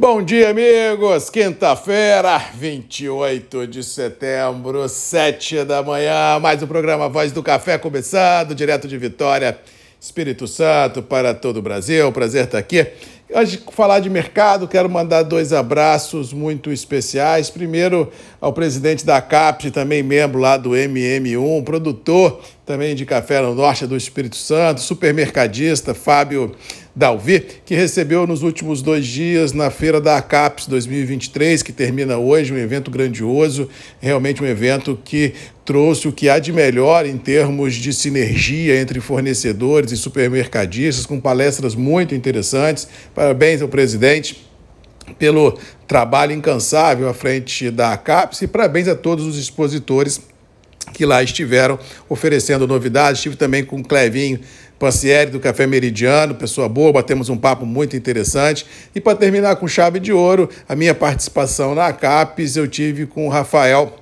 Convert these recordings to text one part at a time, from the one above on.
Bom dia, amigos! Quinta-feira, 28 de setembro, 7 da manhã, mais um programa Voz do Café começando, direto de Vitória, Espírito Santo, para todo o Brasil. Prazer estar aqui. Antes de falar de mercado, quero mandar dois abraços muito especiais. Primeiro, ao presidente da CAPES, também membro lá do MM1, produtor também de café no norte do Espírito Santo, supermercadista Fábio Dalvi, que recebeu nos últimos dois dias na Feira da ACAPES 2023, que termina hoje, um evento grandioso, realmente um evento que trouxe o que há de melhor em termos de sinergia entre fornecedores e supermercadistas, com palestras muito interessantes. Parabéns ao presidente pelo trabalho incansável à frente da ACAPES e parabéns a todos os expositores que lá estiveram oferecendo novidades. Estive também com o Clevinho Pancieri do Café Meridiano, pessoa boa, batemos um papo muito interessante. E para terminar com chave de ouro, a minha participação na CAPES, eu tive com o Rafael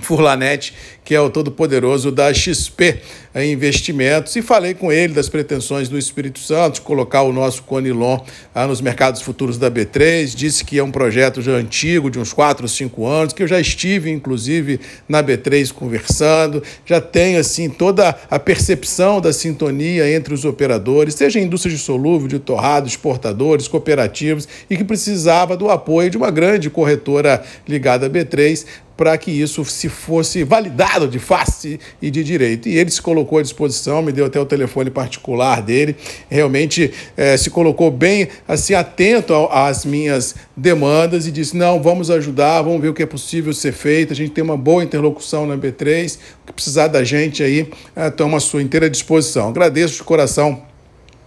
Furlanete, que é o todo-poderoso da XP Investimentos, e falei com ele das pretensões do Espírito Santo de colocar o nosso Conilon ah, nos mercados futuros da B3. Disse que é um projeto já antigo, de uns 4 ou 5 anos, que eu já estive, inclusive, na B3 conversando, já tenho assim toda a percepção da sintonia entre os operadores, seja a indústria de solúvel, de torrado, exportadores, cooperativos, e que precisava do apoio de uma grande corretora ligada à B3 para que isso se fosse validado de face e de direito. E ele se colocou à disposição, me deu até o telefone particular dele, realmente é, se colocou bem assim atento às minhas demandas e disse: não, vamos ajudar, vamos ver o que é possível ser feito. A gente tem uma boa interlocução na B3, o que precisar da gente aí, é, toma a sua inteira disposição. Agradeço de coração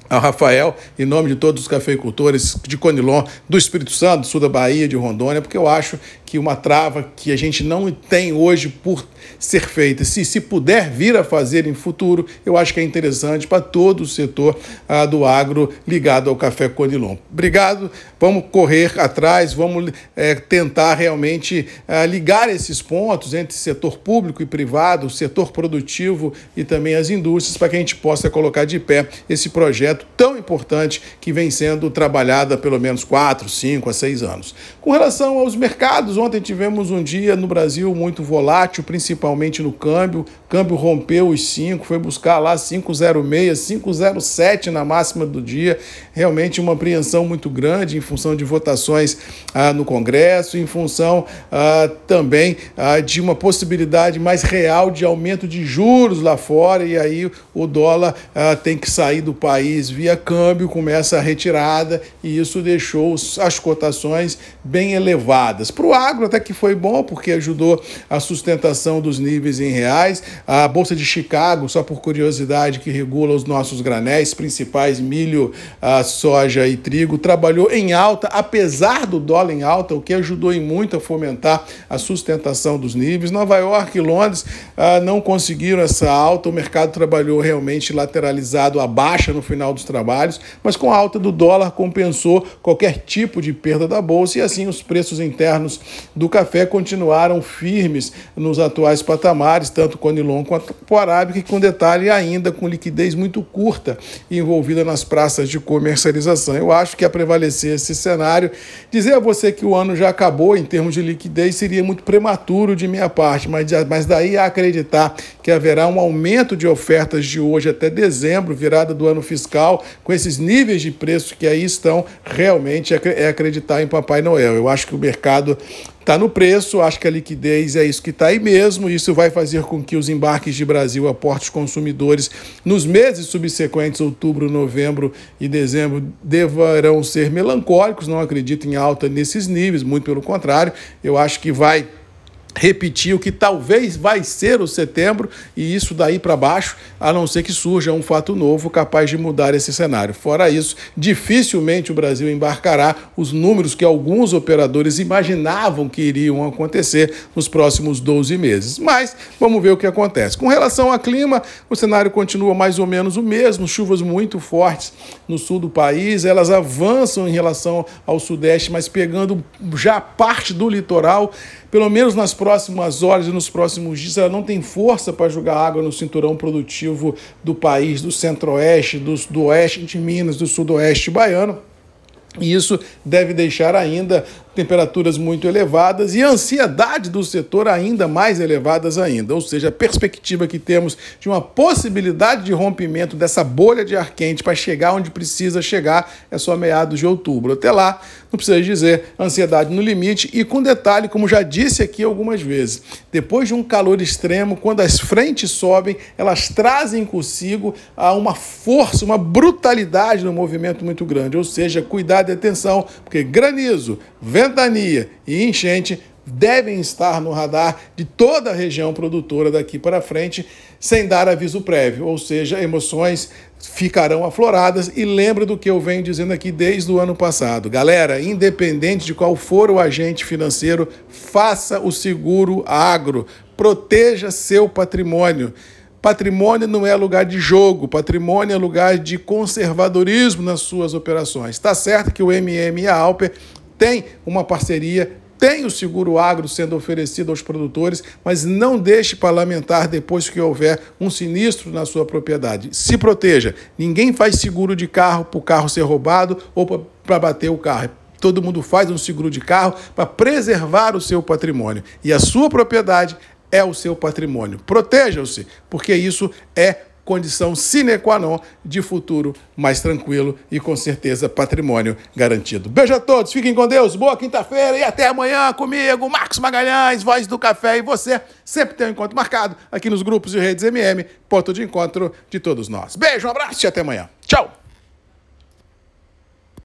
ao Rafael, em nome de todos os cafeicultores de Conilon, do Espírito Santo, do sul da Bahia, de Rondônia, porque eu acho que uma trava que a gente não tem hoje por ser feita, se, se puder vir a fazer em futuro, eu acho que é interessante para todo o setor ah, do agro ligado ao café Conilon. Obrigado, vamos correr atrás, vamos é, tentar realmente ah, ligar esses pontos entre setor público e privado, setor produtivo e também as indústrias, para que a gente possa colocar de pé esse projeto tão importante que vem sendo trabalhado há pelo menos 4, 5 a 6 anos. Com relação aos mercados, ontem tivemos um dia no Brasil muito volátil, principalmente no câmbio. Câmbio rompeu os 5, foi buscar lá 5,06, 5,07 na máxima do dia. Realmente uma apreensão muito grande em função de votações ah, no Congresso, em função ah, também ah, de uma possibilidade mais real de aumento de juros lá fora. E aí o dólar ah, tem que sair do país via câmbio, começa a retirada e isso deixou as cotações bem elevadas. Para o agro até que foi bom, porque ajudou a sustentação dos níveis em reais. A Bolsa de Chicago, só por curiosidade, que regula os nossos granéis principais, milho, soja e trigo, trabalhou em alta, apesar do dólar em alta, o que ajudou em muito a fomentar a sustentação dos níveis. Nova York e Londres ah, não conseguiram essa alta, o mercado trabalhou realmente lateralizado a baixa no final dos trabalhos, mas com a alta do dólar compensou qualquer tipo de perda da bolsa e assim os preços internos do café continuaram firmes nos atuais patamares, tanto Conilon quanto Poarábica, e com detalhe ainda com liquidez muito curta envolvida nas praças de comercialização. Eu acho que a prevalecer esse cenário, dizer a você que o ano já acabou em termos de liquidez seria muito prematuro de minha parte, mas, mas daí a acreditar que haverá um aumento de ofertas de hoje até dezembro, virada do ano fiscal, com esses níveis de preço que aí estão, realmente é, é acreditar em Papai Noel. Eu acho que o mercado está no preço, acho que a liquidez é isso que está aí mesmo. Isso vai fazer com que os embarques de Brasil a portos consumidores nos meses subsequentes, outubro, novembro e dezembro, deverão ser melancólicos. Não acredito em alta nesses níveis, muito pelo contrário, eu acho que vai repetir o que talvez vai ser o setembro e isso daí para baixo, a não ser que surja um fato novo capaz de mudar esse cenário. Fora isso, dificilmente o Brasil embarcará os números que alguns operadores imaginavam que iriam acontecer nos próximos 12 meses. Mas vamos ver o que acontece. Com relação ao clima, o cenário continua mais ou menos o mesmo, chuvas muito fortes no sul do país, elas avançam em relação ao sudeste, mas pegando já parte do litoral pelo menos nas próximas horas e nos próximos dias, ela não tem força para jogar água no cinturão produtivo do país, do centro-oeste, do, do oeste de Minas, do sudoeste baiano. E isso deve deixar ainda temperaturas muito elevadas e a ansiedade do setor ainda mais elevadas ainda, ou seja, a perspectiva que temos de uma possibilidade de rompimento dessa bolha de ar quente para chegar onde precisa chegar é só meados de outubro. Até lá, não precisa dizer, ansiedade no limite. E com detalhe, como já disse aqui algumas vezes, depois de um calor extremo, quando as frentes sobem, elas trazem consigo uma força, uma brutalidade no movimento muito grande, ou seja, cuidado e atenção, porque granizo, vento ventania e enchente devem estar no radar de toda a região produtora daqui para frente, sem dar aviso prévio, ou seja, emoções ficarão afloradas e lembra do que eu venho dizendo aqui desde o ano passado. Galera, independente de qual for o agente financeiro, faça o seguro agro, proteja seu patrimônio. Patrimônio não é lugar de jogo, patrimônio é lugar de conservadorismo nas suas operações. Está certo que o MM e a Alper tem uma parceria, tem o seguro agro sendo oferecido aos produtores, mas não deixe para lamentar depois que houver um sinistro na sua propriedade. Se proteja. Ninguém faz seguro de carro para o carro ser roubado ou para bater o carro. Todo mundo faz um seguro de carro para preservar o seu patrimônio. E a sua propriedade é o seu patrimônio. Proteja-se, porque isso é condição sine qua non de futuro mais tranquilo e com certeza patrimônio garantido. Beijo a todos, fiquem com Deus, boa quinta-feira e até amanhã comigo, Marcos Magalhães, Voz do Café e você sempre tem um encontro marcado aqui nos grupos e redes MM, ponto de encontro de todos nós. Beijo, um abraço e até amanhã. Tchau!